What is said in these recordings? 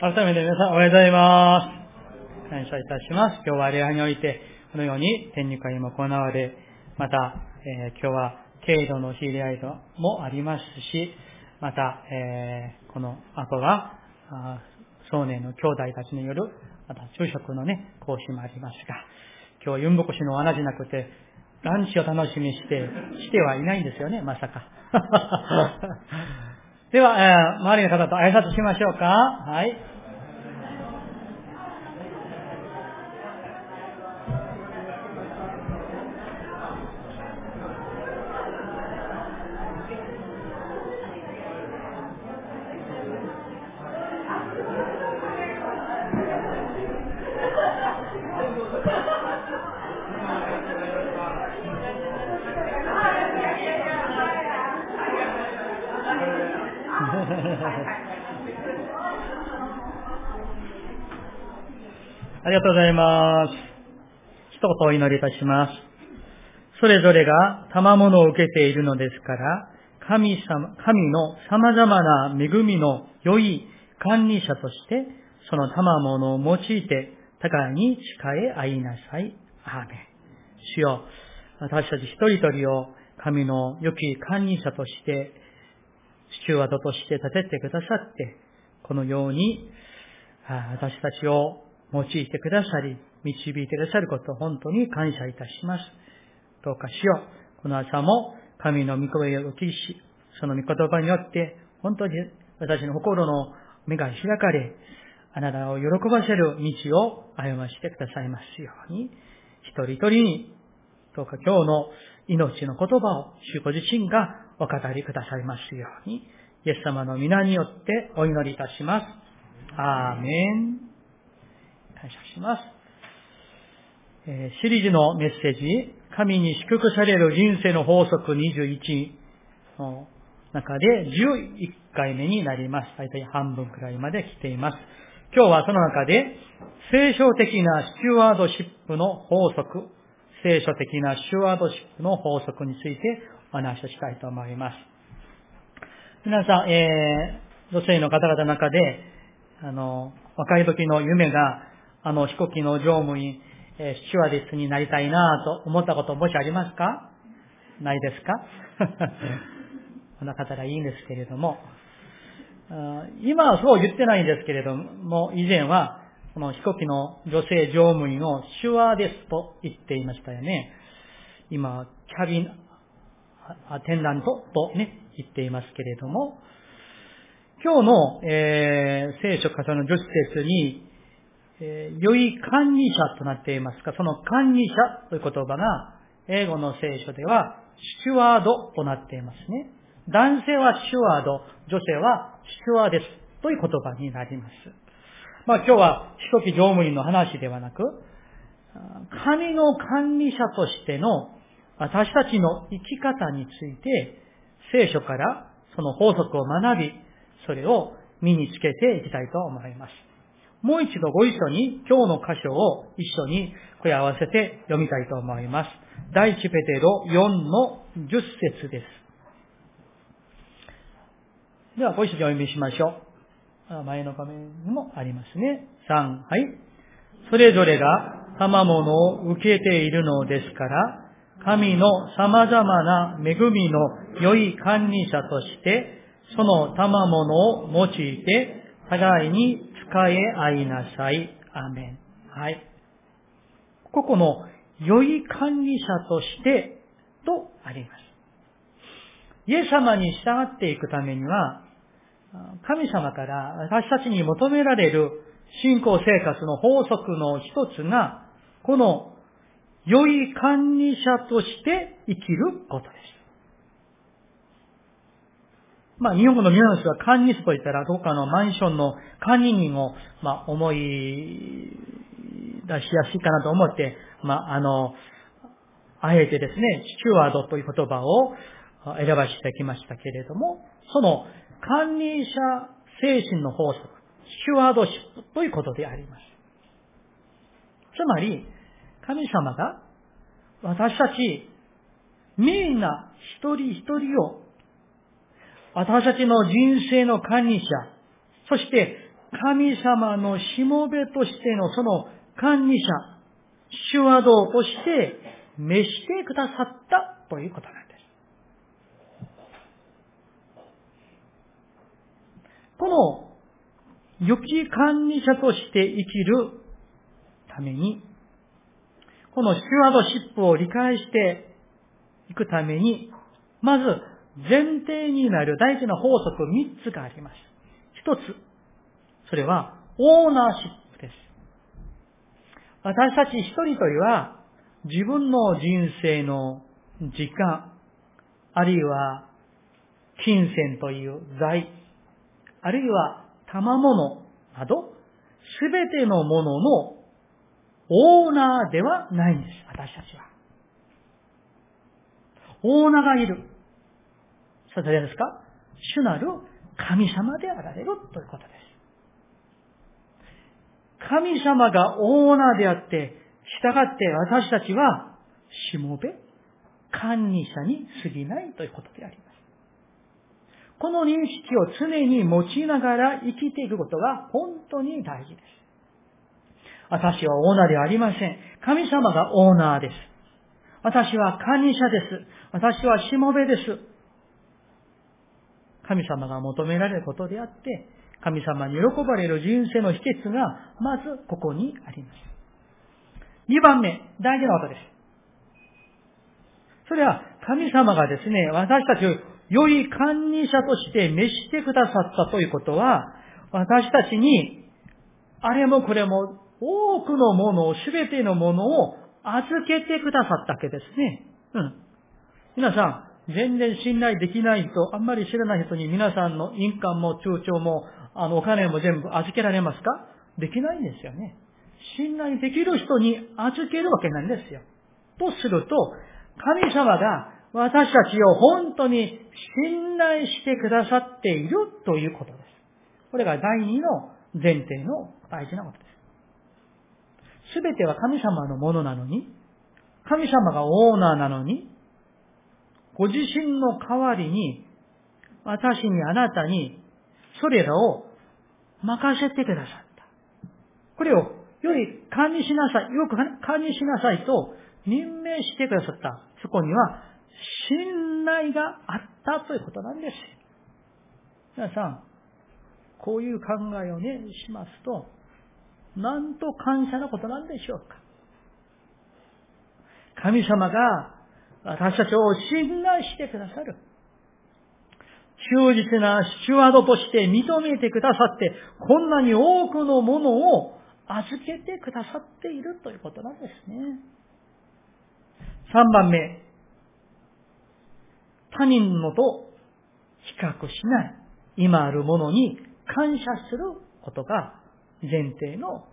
改めて皆さんおはようございます。感謝いたします。今日は礼拝において、このように天に会も行われ、また、えー今日は軽度の知り合いもありますし、また、えーこの後は、あー少年の兄弟たちによる、また昼食のね、講師もありますが、今日はユンボコ氏の穴じゃなくて、ランチを楽しみにして、してはいないんですよね、まさか。では、えー周りの方と挨拶しましょうか。はい。ありがとうございます。一言お祈りいたします。それぞれが賜物を受けているのですから、神様、神の様々な恵みの良い管理者として、その賜物を用いて、互いに誓え合いなさい。アーメン。主よ、私たち一人一人を神の良き管理者として、主ワードとして立ててくださって、このように、私たちを用いてくださり、導いてくださること本当に感謝いたします。どうかしよう。この朝も神の御声をお聞きし、その御言葉によって、本当に私の心の目が開かれ、あなたを喜ばせる道を歩ませてくださいますように、一人一人に、どうか今日の命の言葉を主ご自身がお語りくださいますように、イエス様の皆によってお祈りいたします。アーメン。感謝します。えーシリーズのメッセージ、神に祝福される人生の法則21の中で11回目になります。大体半分くらいまで来ています。今日はその中で、聖書的なスチュワードシップの法則、聖書的なスチュワードシップの法則についてお話をしたいと思います。皆さん、えー女性の方々の中で、あの、若い時の夢が、あの、飛行機の乗務員、えースチュワーデスになりたいなと思ったこともしありますか？ないですか？こんな方がいいんですけれども、今はそう言ってないんですけれども、以前は、この飛行機の女性乗務員をシュワーデスと言っていましたよね。今、キャビンアテンダントとね、言っていますけれども、今日の、えー聖書箇所の10節に、えー良い管理者となっていますが、その管理者という言葉が、英語の聖書では、シュワードとなっていますね。男性はシュワード、女性はシュワーデスという言葉になります。まあ今日は飛行機乗務員の話ではなく、あ神の管理者としての私たちの生き方について、聖書からその法則を学び、それを身につけていきたいと思います。もう一度ご一緒に今日の箇所を一緒に声合わせて読みたいと思います。第一ペテロ4の10節です。ではご一緒にお読みしましょう。前の画面にもありますね。3、はい。それぞれが賜物を受けているのですから、神の様々な恵みの良い管理者として、その賜物を用いて、互いに使え合いなさい。アメン。はい。ここの良い管理者としてとあります。イエス様に従っていくためには、神様から私たちに求められる信仰生活の法則の一つが、この良い管理者として生きることです。まあ、日本語のニュアンスは管理者といったら、どこかのマンションの管理人を、まあ、思い出しやすいかなと思って、まあ、あの、あえてですね、スチュワードという言葉を選ばせてきましたけれども、その管理者精神の法則、スチュワードシップということであります。つまり、神様が私たちみんな一人一人を私たちの人生の管理者、そして神様のしもべとしてのその管理者、主和道として召してくださったということなんです。この良き管理者として生きるために、この主和ドシップを理解していくために、まず前提になる大事な法則3つがあります。一つ、それはオーナーシップです。私たち一人というは、自分の人生の時間、あるいは金銭という財、あるいは賜物など、すべてのもののオーナーではないんです、私たちは。オーナーがいる。それ誰ですか？主なる神様であられるということです。神様がオーナーであって、従って私たちは、しもべ、管理者に過ぎないということであります。この認識を常に持ちながら生きていくことが本当に大事です。私はオーナーではありません。神様がオーナーです。私は管理者です。私はしもべです。神様が求められることであって、神様に喜ばれる人生の秘訣が、まずここにあります。2番目、大事なことです。それは、神様がですね、私たちを良い管理者として召してくださったということは、私たちに、あれもこれも多くのものを、すべてのものを預けてくださったわけですね。うん。皆さん、全然信頼できない人、あんまり知らない人に皆さんの印鑑も通帳も、あの、お金も全部預けられますか？できないんですよね。信頼できる人に預けるわけなんですよ。とすると、神様が私たちを本当に信頼してくださっているということです。これが第二の前提の大事なことです。すべては神様のものなのに、神様がオーナーなのに、ご自身の代わりに、私にあなたに、それらを任せてくださった。これをより管理しなさい、よく管理しなさいと任命してくださった。そこには信頼があったということなんです。皆さん、こういう考えをね、しますと、なんと感謝のことなんでしょうか。神様が私たちを信頼してくださる。忠実なスチュワードとして認めてくださって、こんなに多くのものを預けてくださっているということなんですね。3番目。他人のと比較しない。今あるものに感謝することが前提の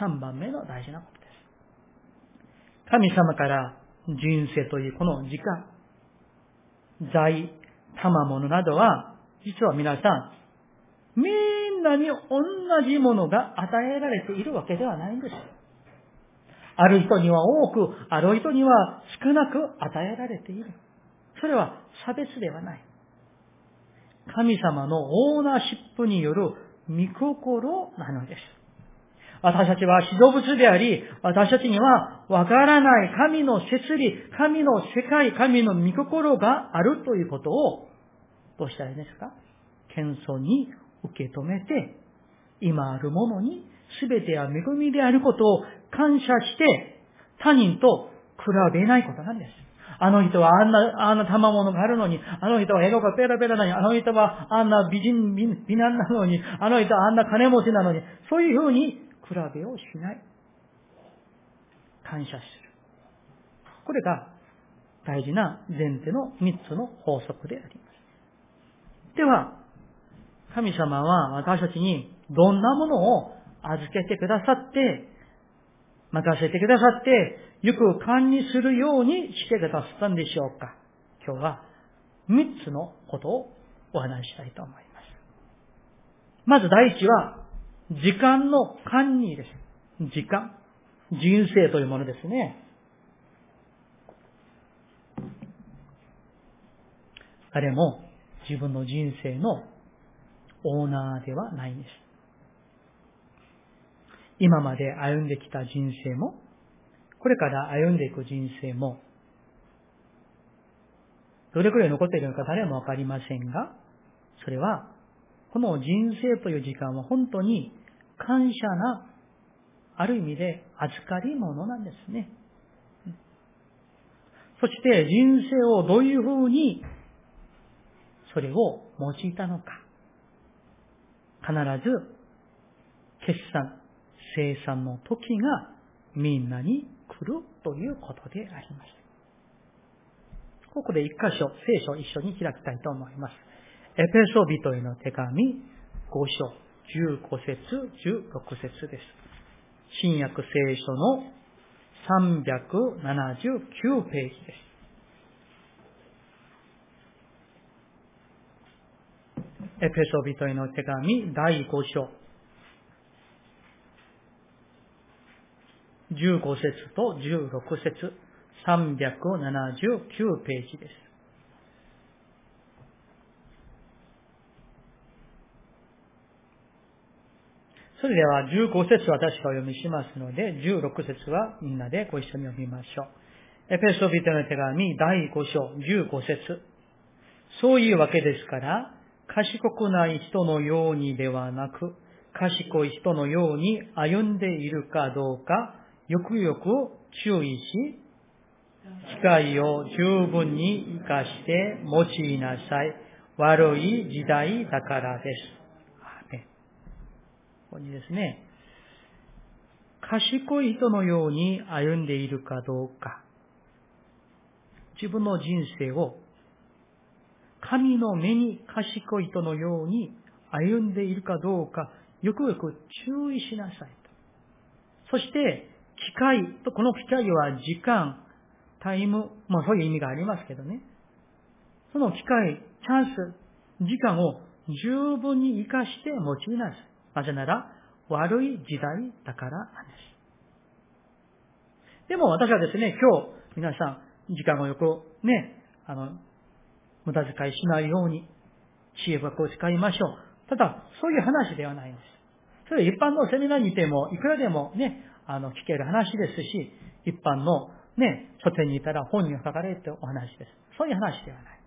3番目の大事なことです。神様から人生というこの時間、財、賜物などは、実は皆さん、みんなに同じものが与えられているわけではないんです。ある人には多く、ある人には少なく与えられている。それは差別ではない。神様のオーナーシップによる御心なのです。私たちは指導物であり、私たちにはわからない神の摂理、神の世界、神の御心があるということを、どうしたらいいですか？謙遜に受け止めて、今あるものに全ては恵みであることを感謝して、他人と比べないことなんです。あの人はあんな、あんな賜物があるのに、あの人は英語がペラペラなのに、あの人はあんな美人、美男なのに、あの人はあんな金持ちなのに、そういうふうに比べをしない。感謝する。これが大事な前提の三つの法則であります。では、神様は私たちにどんなものを預けてくださって、任せてくださって、よく管理するようにしてくださったんでしょうか今日は三つのことをお話ししたいと思います。まず第一は、時間の管理です。時間。人生というものですね。誰も自分の人生のオーナーではないんです。今まで歩んできた人生も、これから歩んでいく人生も、どれくらい残っているのか誰もわかりませんが、それは、この人生という時間は本当に感謝な、ある意味で預かり物なんですね。そして人生をどういうふうにそれを用いたのか。必ず決算、生産の時がみんなに来るということであります。ここで一箇所、聖書を一緒に開きたいと思います。エペソビトへの手紙5章15節16節です。新約聖書の379ページです。エペソビトへの手紙第5章15節と16節379ページです。それでは15節私がお読みしますので、16節はみんなでご一緒に読みましょう。エペソビテの手紙第5章15節そういうわけですから、賢くない人のようにではなく、賢い人のように歩んでいるかどうか、よくよく注意し、機会を十分に活かして用いなさい。悪い時代だからです。ここにですね、賢い人のように歩んでいるかどうか、自分の人生を神の目に賢い人のように歩んでいるかどうか、よくよく注意しなさいと。そして、機会と、この機会は時間、タイム、まあそういう意味がありますけどね。その機会、チャンス、時間を十分に活かして用いなさい。なぜなら、悪い時代だからなんです。でも私はですね、今日、皆さん、時間をよくね、あの、無駄遣いしないように、知恵学を使いましょう。ただ、そういう話ではないんです。それ一般のセミナーにいても、いくらでもね、あの、聞ける話ですし、一般のね、書店にいたら本に書かれてお話です。そういう話ではない。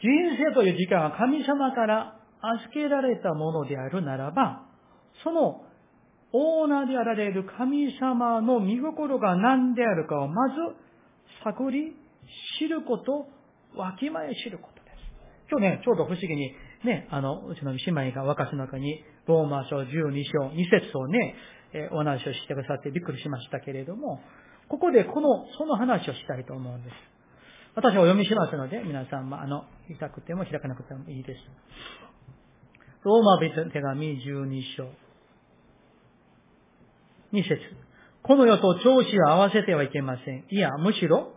人生という時間は神様から預けられたものであるならば、そのオーナーであられる神様の見心が何であるかをまず探り知ること、わきまえ知ることです。今日ね、ちょうど不思議に、ね、あの、うちの姉妹が若しの中に、ローマ書12章、2節をね、えお話をしてくださってびっくりしましたけれども、ここでこの、その話をしたいと思うんです。私はお読みしますので、皆さん、まあ、の、開くても開かなくてもいいです。ローマ人手紙12章。2節この世と調子を合わせてはいけません。いや、むしろ、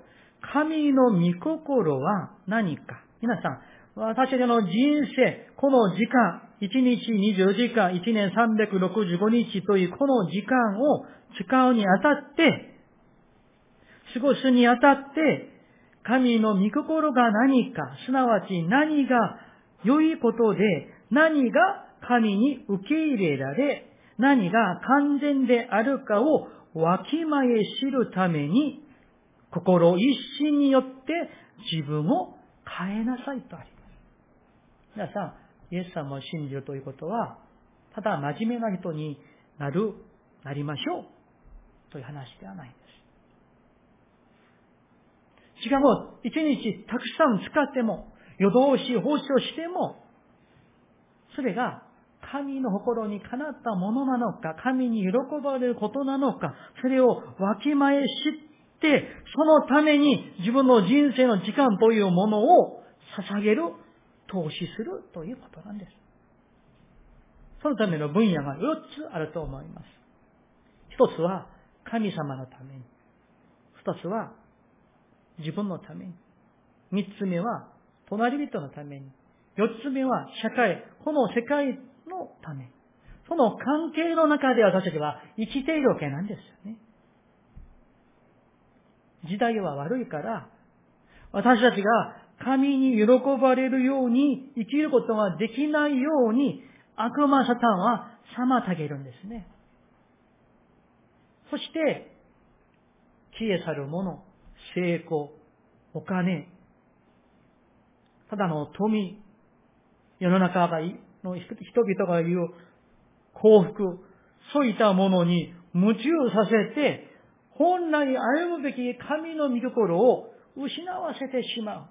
神の御心は何か。皆さん、私の人生、この時間、1日20時間、1年365日というこの時間を使うにあたって、過ごすにあたって、神の御心が何か、すなわち何が良いことで、何が神に受け入れられ、何が完全であるかをわきまえ知るために、心一心によって自分を変えなさいとあります。皆さん、イエス様を信じるということは、ただ真面目な人になる、なりましょう。という話ではない。しかも、一日たくさん使っても、夜通し奉仕をしても、それが神の心にかなったものなのか、神に喜ばれることなのか、それをわきまえ知って、そのために自分の人生の時間というものを捧げる、投資するということなんです。そのための分野が4つあると思います。一つは神様のために。二つは自分のために。三つ目は隣人のために。四つ目は社会、この世界のため。その関係の中で私たちは生きているわけなんですよね。時代は悪いから、私たちが神に喜ばれるように生きることができないように、悪魔サタンは妨げるんですね。そして、消え去るもの、成功、お金、ただの富、世の中がの人々が言う幸福、そういったものに夢中させて、本来歩むべき神の御心を失わせてしまう。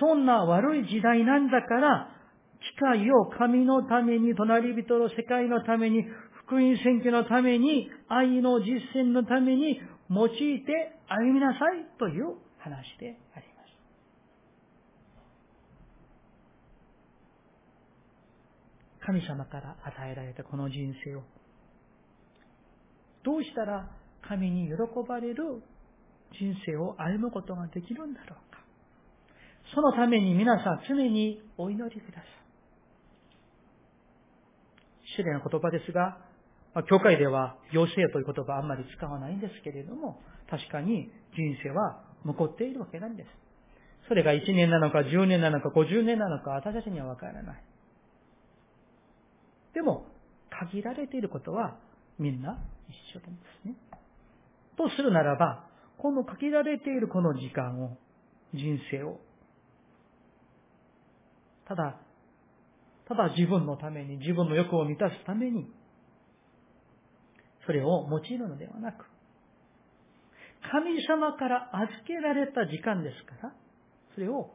そんな悪い時代なんだから、機会を神のために、隣人の世界のために、福音選挙のために、愛の実践のために用いて歩みなさいという話であります。神様から与えられたこの人生を、どうしたら神に喜ばれる人生を歩むことができるんだろうか。そのために皆さん常にお祈りください。失礼な言葉ですが、教会では、要請という言葉はあんまり使わないんですけれども、確かに人生は残っているわけなんです。それが1年なのか10年なのか50年なのか私たちにはわからない。でも、限られていることはみんな一緒なんですね。とするならば、この限られているこの時間を、人生を、ただ、ただ自分のために、自分の欲を満たすために、それを用いるのではなく、神様から預けられた時間ですから、それを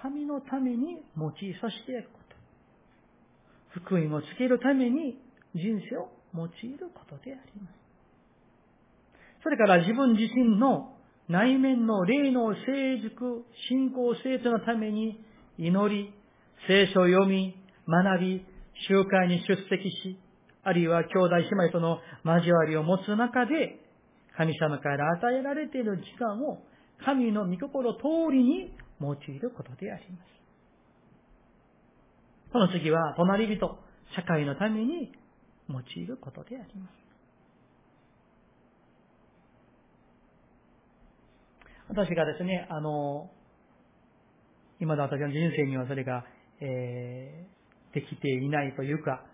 神のために用いさせてやること。福音をつけるために人生を用いることであります。それから自分自身の内面の霊の成熟、信仰成長のために祈り、聖書を読み、学び、集会に出席し、あるいは兄弟姉妹との交わりを持つ中で、神様から与えられている時間を神の御心通りに用いることであります。この次は、隣人、社会のために用いることであります。私がですね、あの、今の私の人生にはそれが、えー、できていないというか、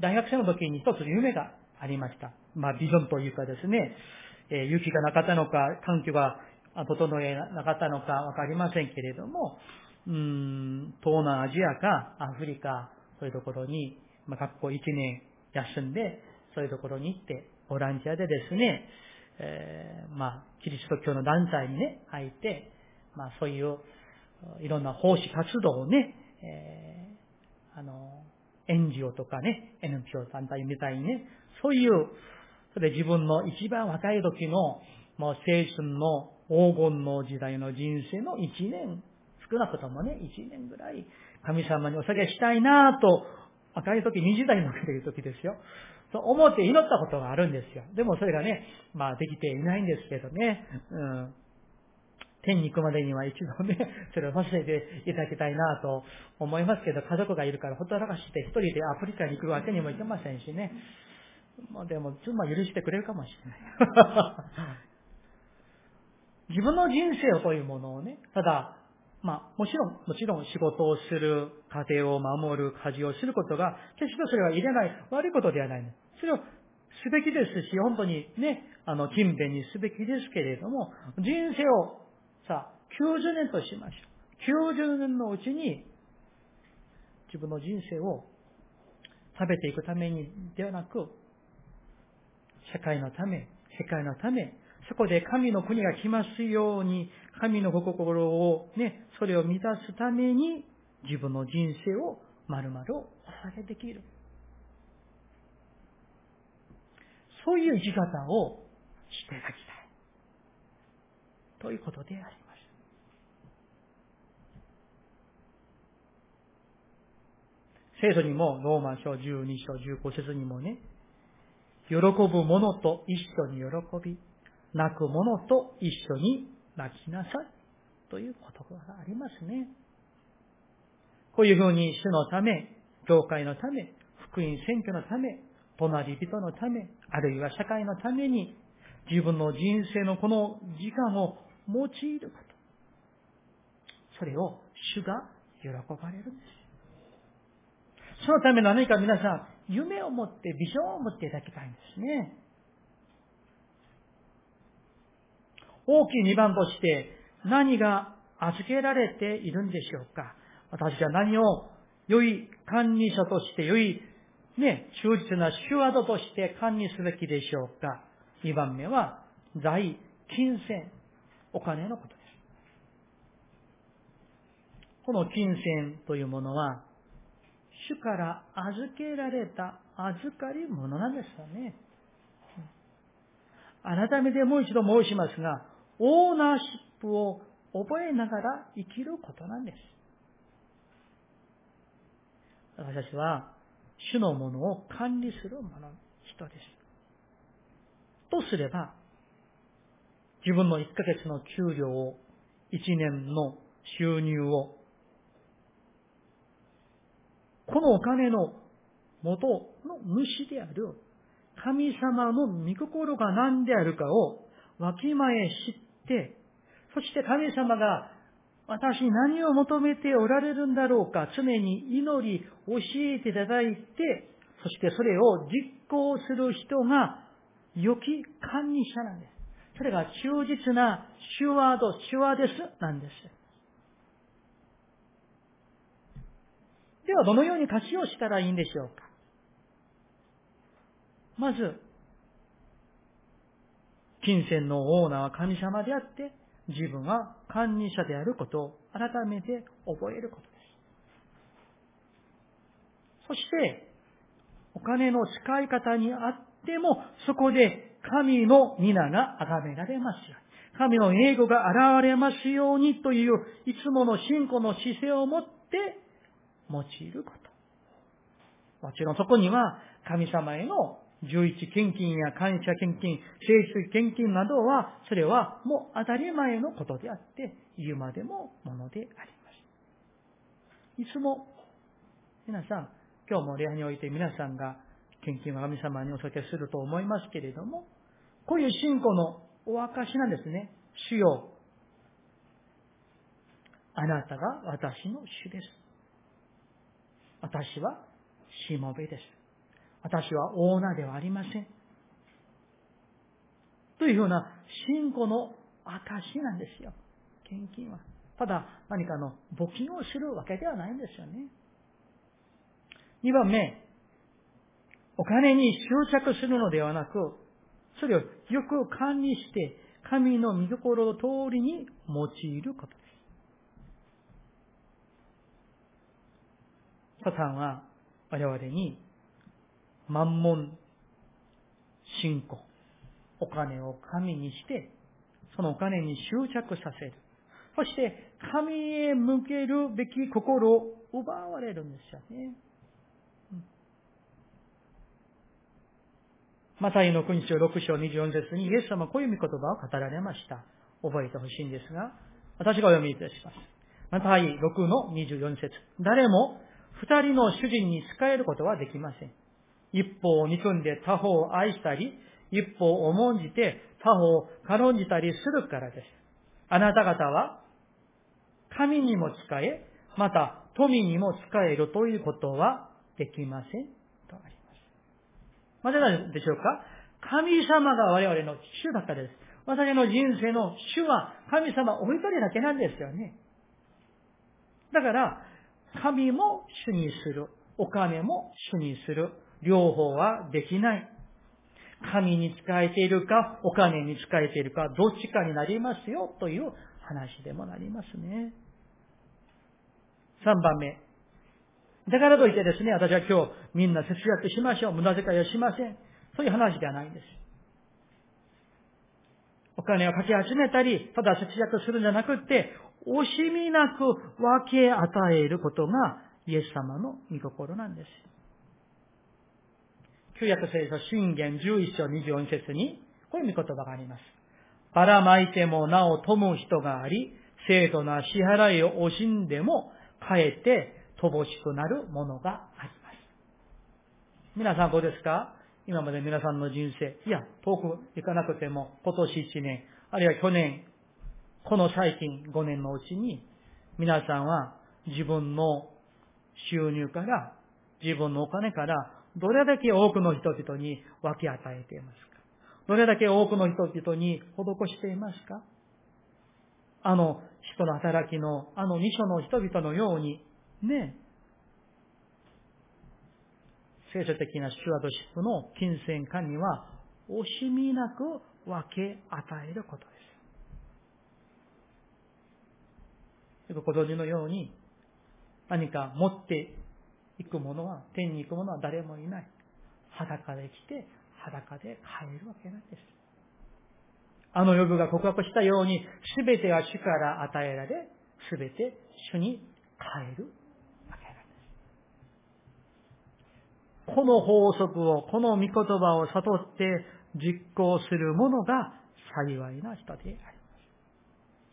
大学生の時に一つ夢がありました。まあ、ビジョンというかですね、えー、雪がなかったのか、環境が整えなかったのかわかりませんけれども、うん、東南アジアかアフリカ、そういうところに、まあ、学校1年休んで、そういうところに行って、ボランティアでですね、えー、まあ、キリスト教の団体にね、入って、まあ、そういう、いろんな奉仕活動をね、えー、あの、NGO とかね、NPO 団体みたいにね、そういう、それで自分の一番若い時の、もう青春の黄金の時代の人生の一年、少なくともね、一年ぐらい、神様にお酒したいなと、若い時、20代の時ですよ。と思って祈ったことがあるんですよ。でもそれがね、まあできていないんですけどね。うん。天に行くまでには一度ね、それを忘れていただきたいなと思いますけど、家族がいるからほったらかして一人でアフリカに行くわけにもいけませんしね。まあでも、妻許してくれるかもしれない。自分の人生というものをね、ただ、まあ、もちろん、もちろん仕事をする、家庭を守る、家事をすることが、決してそれは入れない、悪いことではない。それをすべきですし、本当にね、あの、勤勉にすべきですけれども、人生を、さ、90年としましょう。90年のうちに、自分の人生を食べていくためにではなく、社会のため、世界のため、そこで神の国が来ますように、神のご心をね、それを満たすために、自分の人生を丸々お捧げできる。そういう生き方をしていただきたい。ということであります。聖書にも、ローマ書12章15節にもね、喜ぶ者と一緒に喜び、泣く者と一緒に泣きなさい。という言葉がありますね。こういうふうに主のため、教会のため、福音選挙のため、隣人のため、あるいは社会のために、自分の人生のこの時間を用いること。それを主が喜ばれるんです。そのため何か皆さん、夢を持って、ビジョンを持っていただきたいんですね。大きい二番として、何が預けられているんでしょうか私は何を良い管理者として、良い、ね、忠実なシュワードとして管理すべきでしょうか二番目は、財、金銭、お金のことです。この金銭というものは、主から預けられた預かり物なんですよね。改めてもう一度申しますが、オーナーシップを覚えながら生きることなんです。私たちは、主のものを管理する者、人です。とすれば、自分の1ヶ月の給料を、1年の収入を、このお金の元の主である神様の御心が何であるかをわきまえ知って、そして神様が私に何を求めておられるんだろうか、常に祈り、教えていただいて、そしてそれを実行する人が良き管理者なんです。それが忠実なシュワード、シュワーデスなんです。では、どのように活用したらいいんでしょうか？まず、金銭のオーナーは神様であって、自分は管理者であることを改めて覚えることです。そして、お金の使い方にあっても、そこで神の皆が崇められますように。神の英語が現れますようにという、いつもの信仰の姿勢を持って用いること。もちろんそこには神様への11献金や感謝献金、聖水献金などは、それはもう当たり前のことであって、言うまでもものであります。いつも、皆さん、今日も礼拝において皆さんが献金は神様にお酒すると思いますけれども、こういう信仰のお証なんですね。主よ。あなたが私の主です。私はしもべです。私は女ではありません。というような信仰の証なんですよ。献金は。ただ何かの募金をするわけではないんですよね。二番目、お金に執着するのではなく、それをよく管理して、神の御心の通りに用いることです。サタンは我々に万門信仰、お金を神にして、そのお金に執着させる。そして、神へ向けるべき心を奪われるんですよね。マタイの国章6章24節にイエス様はこういう見言葉を語られました。覚えてほしいんですが、私がお読みいたします。マタイ6の24節誰も二人の主人に仕えることはできません。一方を憎んで他方を愛したり、一方を重んじて他方を軽んじたりするからです。あなた方は、神にも使え、また富にも使えるということはできません。とあります。なぜなんでしょうか？神様が我々の主だからです。私の人生の主は神様お一人だけなんですよね。だから、神も主にする。お金も主にする。両方はできない。神に仕えているか、お金に仕えているか、どっちかになりますよ、という話でもなりますね。3番目。だからといってですね、私は今日みんな節約しましょう、無駄遣いはしません。そういう話ではないんです。お金をかけ集めたり、ただ節約するんじゃなくって、惜しみなく分け与えることがイエス様の御心なんです。旧約聖書信玄11章24節に、こういう見言葉があります。ばらまいてもなお富む人があり、正当な支払いを惜しんでも、かえって乏しくなるものがあります。皆さんどうですか？今まで皆さんの人生、いや、遠く行かなくても、今年1年、あるいは去年、この最近5年のうちに、皆さんは自分の収入から自分のお金からどれだけ多くの人々に分け与えていますか？どれだけ多くの人々に施していますか？あの人の働きの、あの二書の人々のように、ね、聖書的なシュワードシップの金銭管理は惜しみなく分け与えることです。ご存知のように、何か持っていくものは、天に行くものは誰もいない。裸で来て、裸で帰るわけなんです。あのヨブが告白したように、すべては主から与えられ、すべて主に帰るわけなんです。この法則を、この御言葉を悟って実行する者が幸いな人でありま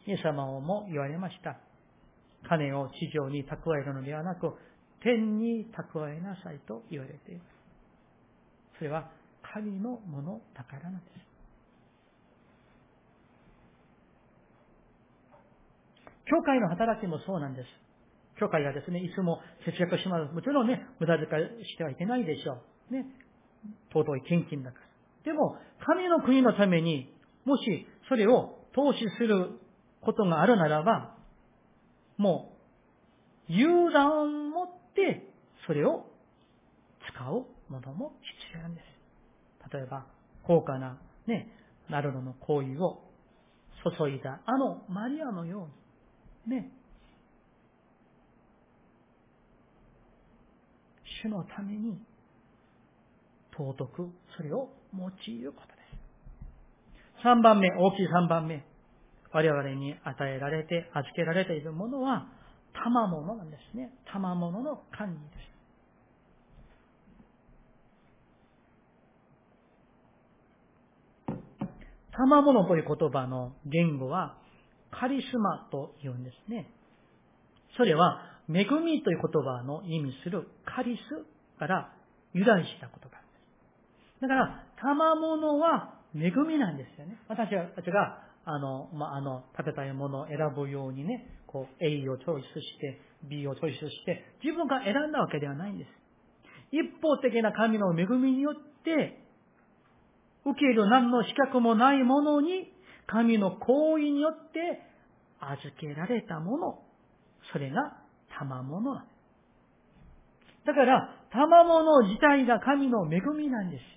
す。イエス様をも言われました。金を地上に蓄えるのではなく、天に蓄えなさいと言われています。それは神のものだからなんです。教会の働きもそうなんです。教会がですね、いつも節約します。もちろんね、無駄遣いしてはいけないでしょう。ね。尊い献金だから。でも、神の国のために、もしそれを投資することがあるならば、もう、油断を持って、それを使うものも必要なんです。例えば、高価な、ね、ナルドの行為を注いだ、あのマリアのように、ね、主のために尊くそれを用いることです。三番目、大きい三番目。我々に与えられて、預けられているものは、賜物なんですね。賜物の管理です。賜物という言葉の言語は、カリスマと言うんですね。それは、恵みという言葉の意味するカリスから由来した言葉です。だから、賜物は恵みなんですよね。私たちが、あの、まあ、あの、食べたいものを選ぶようにね、こう、A をチョイスして、B をチョイスして、自分が選んだわけではないんです。一方的な神の恵みによって、受ける何の資格もないものに、神の行為によって預けられたもの、それが賜物なんです。だから、賜物自体が神の恵みなんです。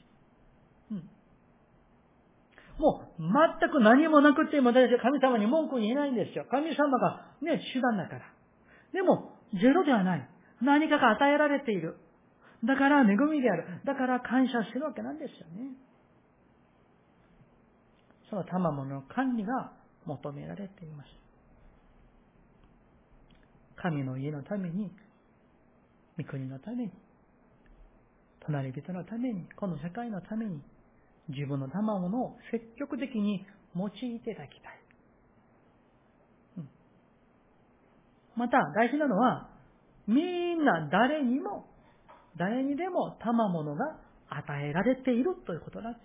もう、全く何もなくっても私は神様に文句言えないんですよ。神様がね、手段だから。でも、ゼロではない。何かが与えられている。だから恵みである。だから感謝してるわけなんですよね。その賜物の管理が求められています。神の家のために、御国のために、隣人のために、この世界のために、自分の賜物を積極的に用いていただきたい。また、大事なのは、みんな誰にも、誰にでも賜物が与えられているということなんです。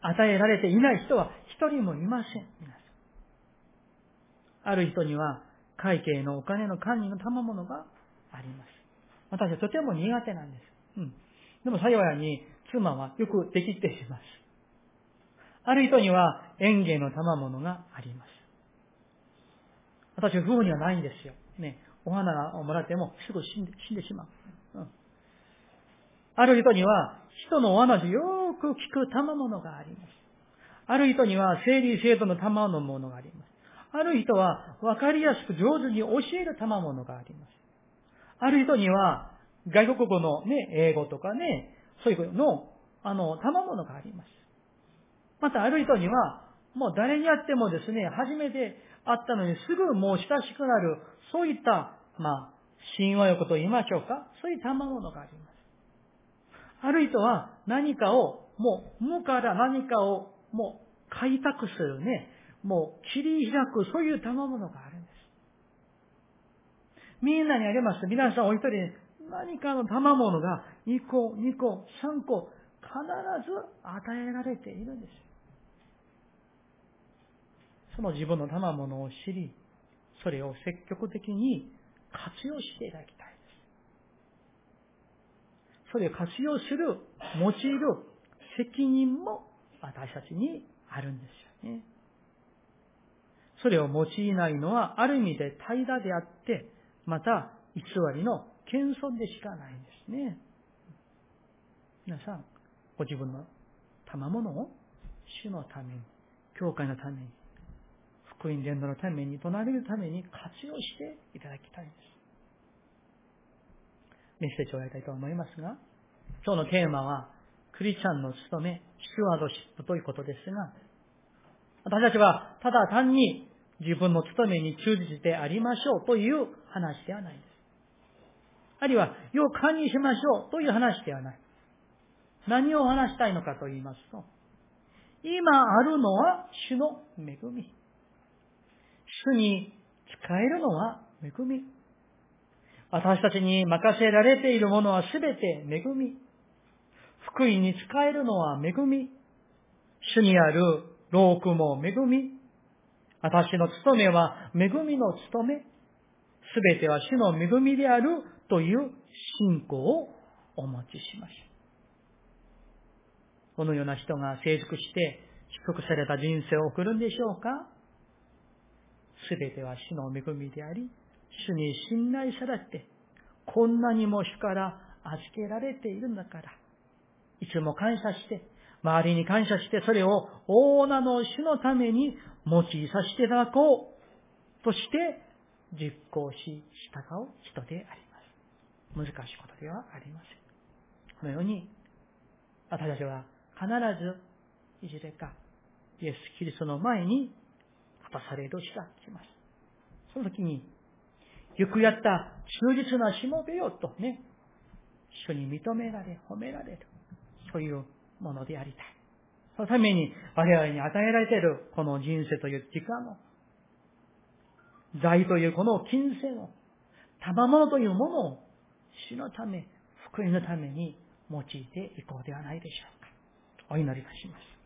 与えられていない人は一人もいません。皆さん。ある人には会計のお金の管理の賜物があります。私はとても苦手なんです。うん。でも幸いに妻はよくできています。ある人には園芸の賜物があります。私は夫婦にはないんですよ。ね。お花をもらってもすぐ死んで死んでしまう。うん。ある人には人のお話よく聞く賜物があります。ある人には整理制度の賜物があります。ある人は分かりやすく上手に教える賜物があります。ある人には外国語のね、英語とかね、そういうの、あの、賜物があります。またある人には、もう誰に会ってもですね、初めて会ったのにすぐもう親しくなる、そういった、まあ、神話欲と言いましょうか、そういう賜物があります。ある人は何かを、もう無から何かをもう開拓するね、もう切り開く、そういう賜物があるんです。みんなにあげます。皆さんお一人に何かの賜物が2個、2個、3個、必ず与えられているんです。その自分の賜物を知り、それを積極的に活用していただきたいです。それを活用する、用いる責任も私たちにあるんですよね。それを用いないのはある意味で怠惰であって、また偽りの謙遜でしかないんですね。皆さん、ご自分の賜物を主のために、教会のために、福音伝道のために、隣るために活用していただきたいんです。メッセージをやりたいと思いますが、今日のテーマは、クリスチャンの務め、スチュワードシップということですが、私たちはただ単に自分の務めに忠実でありましょうという話ではないです。あるいは、よう管理しましょうという話ではない。何を話したいのかと言いますと、今あるのは主の恵み。主に使えるのは恵み。私たちに任せられているものはすべて恵み。福音に使えるのは恵み。主にある労苦も恵み。私の務めは恵みの務め。すべては主の恵みであるという信仰をお持ちしました。このような人が成熟して祝福された人生を送るんでしょうか？すべては主の恵みであり、主に信頼されて、こんなにも主から預けられているんだから、いつも感謝して、周りに感謝して、それを大名の主のために用いさせていただこうとして、実行し、従う人であります。難しいことではありません。このように、私たちは必ず、いずれか、イエス・キリストの前に果たされる日が来ます。その時に、よくやった忠実なしもべよとね、主に認められ、褒められる。そういうものでありたい。そのために我々に与えられているこの人生という時間を、財というこの金銭を、賜物というものを死のため、福音のために用いていこうではないでしょう。お祈りいたします。